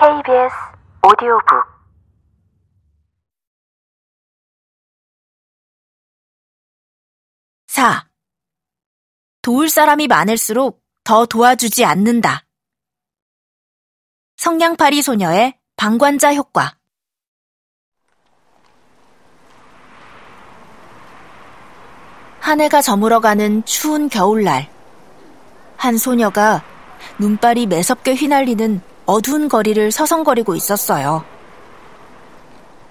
KBS 오디오북 사. 도울 사람이 많을수록 더 도와주지 않는다. 성냥팔이 소녀의 방관자 효과. 한 해가 저물어가는 추운 겨울날. 한 소녀가 눈발이 매섭게 휘날리는 어두운 거리를 서성거리고 있었어요.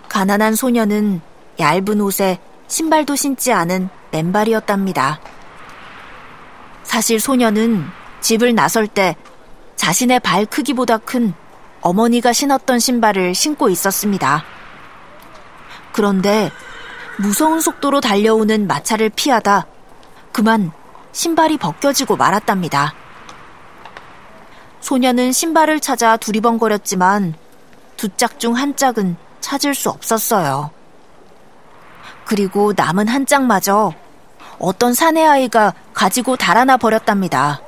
가난한 소녀는 얇은 옷에 신발도 신지 않은 맨발이었답니다. 사실 소녀는 집을 나설 때 자신의 발 크기보다 큰 어머니가 신었던 신발을 신고 있었습니다. 그런데 무서운 속도로 달려오는 마차를 피하다 그만 신발이 벗겨지고 말았답니다. 소녀는 신발을 찾아 두리번거렸지만 두 짝 중 한 짝은 찾을 수 없었어요. 그리고 남은 한 짝마저 어떤 사내 아이가 가지고 달아나 버렸답니다.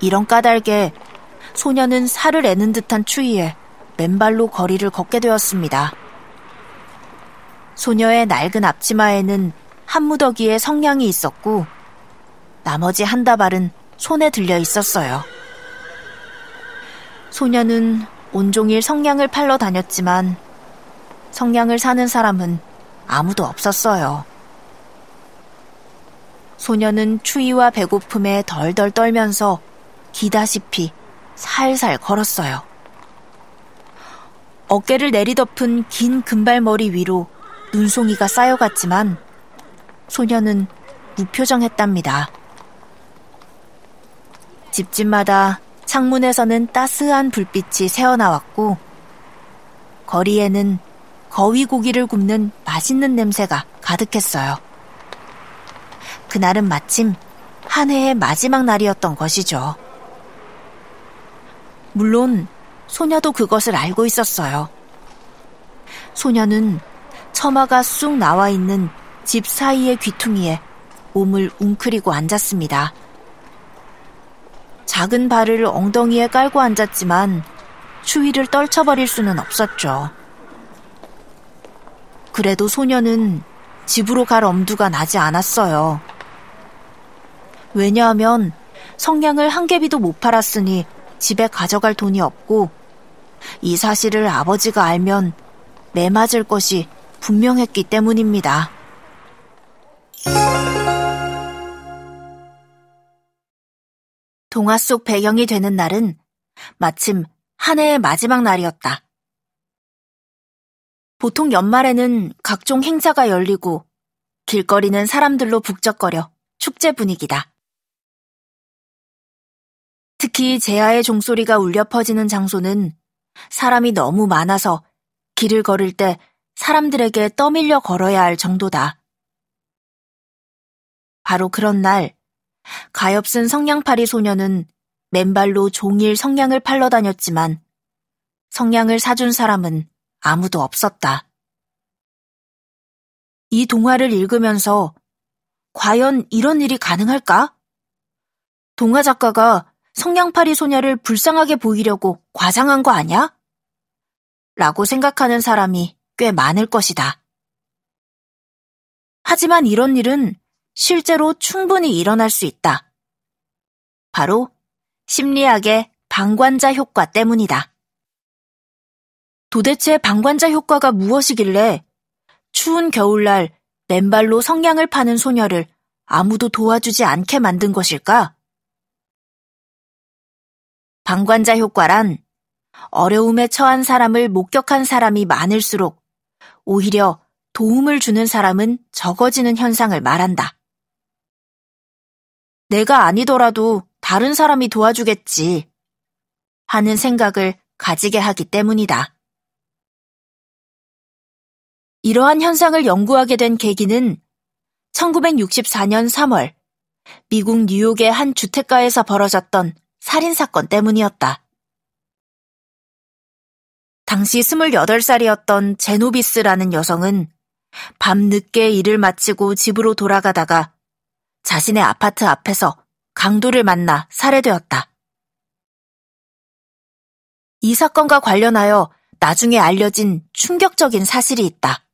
이런 까닭에 소녀는 살을 애는 듯한 추위에 맨발로 거리를 걷게 되었습니다. 소녀의 낡은 앞치마에는 한 무더기에 성냥이 있었고 나머지 한 다발은 손에 들려 있었어요. 소녀는 온종일 성냥을 팔러 다녔지만 성냥을 사는 사람은 아무도 없었어요. 소녀는 추위와 배고픔에 덜덜 떨면서 기다시피 살살 걸었어요. 어깨를 내리덮은 긴 금발머리 위로 눈송이가 쌓여갔지만 소녀는 무표정했답니다. 집집마다 창문에서는 따스한 불빛이 새어나왔고 거리에는 거위 고기를 굽는 맛있는 냄새가 가득했어요. 그날은 마침 한 해의 마지막 날이었던 것이죠. 물론 소녀도 그것을 알고 있었어요. 소녀는 처마가 쑥 나와 있는 집 사이의 귀퉁이에 몸을 웅크리고 앉았습니다. 작은 발을 엉덩이에 깔고 앉았지만 추위를 떨쳐버릴 수는 없었죠. 그래도 소녀는 집으로 갈 엄두가 나지 않았어요. 왜냐하면 성냥을 한 개비도 못 팔았으니 집에 가져갈 돈이 없고 이 사실을 아버지가 알면 매맞을 것이 분명했기 때문입니다. 동화 속 배경이 되는 날은 마침 한 해의 마지막 날이었다. 보통 연말에는 각종 행사가 열리고 길거리는 사람들로 북적거려 축제 분위기다. 특히 제아의 종소리가 울려 퍼지는 장소는 사람이 너무 많아서 길을 걸을 때 사람들에게 떠밀려 걸어야 할 정도다. 바로 그런 날, 가엾은 성냥팔이 소녀는 맨발로 종일 성냥을 팔러 다녔지만 성냥을 사준 사람은 아무도 없었다. 이 동화를 읽으면서 과연 이런 일이 가능할까? 동화 작가가 성냥팔이 소녀를 불쌍하게 보이려고 과장한 거 아냐? 라고 생각하는 사람이 꽤 많을 것이다. 하지만 이런 일은 실제로 충분히 일어날 수 있다. 바로 심리학의 방관자 효과 때문이다. 도대체 방관자 효과가 무엇이길래 추운 겨울날 맨발로 성냥을 파는 소녀를 아무도 도와주지 않게 만든 것일까? 방관자 효과란 어려움에 처한 사람을 목격한 사람이 많을수록 오히려 도움을 주는 사람은 적어지는 현상을 말한다. 내가 아니더라도 다른 사람이 도와주겠지 하는 생각을 가지게 하기 때문이다. 이러한 현상을 연구하게 된 계기는 1964년 3월 미국 뉴욕의 한 주택가에서 벌어졌던 살인사건 때문이었다. 당시 28살이었던 제노비스라는 여성은 밤 늦게 일을 마치고 집으로 돌아가다가 자신의 아파트 앞에서 강도를 만나 살해되었다. 이 사건과 관련하여 나중에 알려진 충격적인 사실이 있다.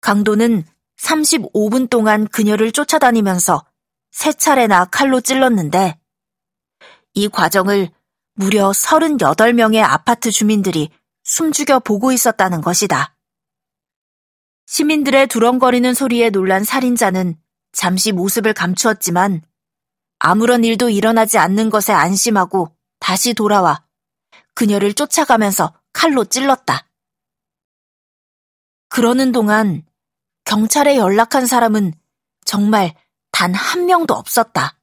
강도는 35분 동안 그녀를 쫓아다니면서 세 차례나 칼로 찔렀는데 이 과정을 무려 38명의 아파트 주민들이 숨죽여 보고 있었다는 것이다. 시민들의 두렁거리는 소리에 놀란 살인자는 잠시 모습을 감추었지만 아무런 일도 일어나지 않는 것에 안심하고 다시 돌아와 그녀를 쫓아가면서 칼로 찔렀다. 그러는 동안 경찰에 연락한 사람은 정말 단 한 명도 없었다.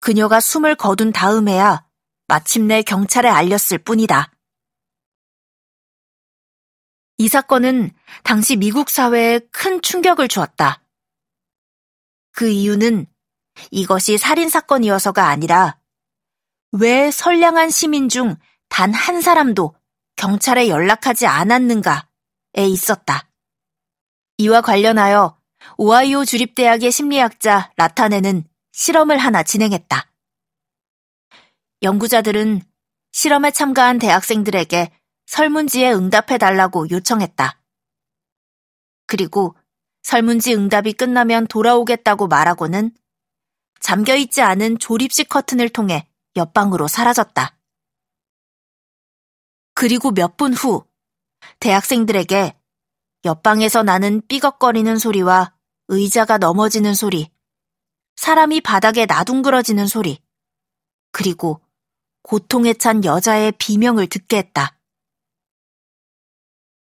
그녀가 숨을 거둔 다음에야 마침내 경찰에 알렸을 뿐이다. 이 사건은 당시 미국 사회에 큰 충격을 주었다. 그 이유는 이것이 살인사건이어서가 아니라 왜 선량한 시민 중 단 한 사람도 경찰에 연락하지 않았는가에 있었다. 이와 관련하여 오하이오 주립대학의 심리학자 라타네는 실험을 하나 진행했다. 연구자들은 실험에 참가한 대학생들에게 설문지에 응답해달라고 요청했다. 그리고 설문지 응답이 끝나면 돌아오겠다고 말하고는 잠겨있지 않은 조립식 커튼을 통해 옆방으로 사라졌다. 그리고 몇 분 후, 대학생들에게 옆방에서 나는 삐걱거리는 소리와 의자가 넘어지는 소리, 사람이 바닥에 나둥그러지는 소리, 그리고 고통에 찬 여자의 비명을 듣게 했다.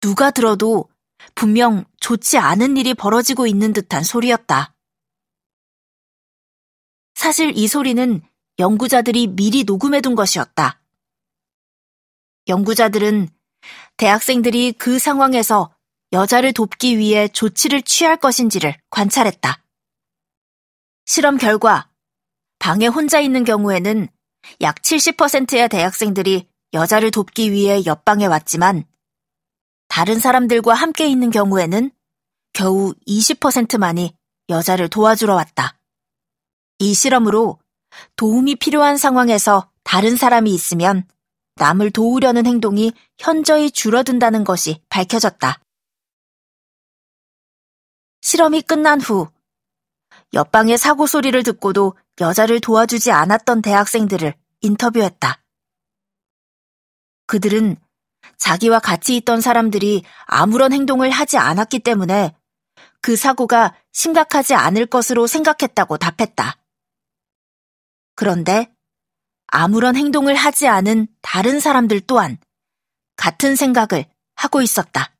누가 들어도 분명 좋지 않은 일이 벌어지고 있는 듯한 소리였다. 사실 이 소리는 연구자들이 미리 녹음해둔 것이었다. 연구자들은 대학생들이 그 상황에서 여자를 돕기 위해 조치를 취할 것인지를 관찰했다. 실험 결과 방에 혼자 있는 경우에는 약 70%의 대학생들이 여자를 돕기 위해 옆방에 왔지만 다른 사람들과 함께 있는 경우에는 겨우 20%만이 여자를 도와주러 왔다. 이 실험으로 도움이 필요한 상황에서 다른 사람이 있으면 남을 도우려는 행동이 현저히 줄어든다는 것이 밝혀졌다. 실험이 끝난 후 옆방의 사고 소리를 듣고도 여자를 도와주지 않았던 대학생들을 인터뷰했다. 그들은 자기와 같이 있던 사람들이 아무런 행동을 하지 않았기 때문에 그 사고가 심각하지 않을 것으로 생각했다고 답했다. 그런데 아무런 행동을 하지 않은 다른 사람들 또한 같은 생각을 하고 있었다.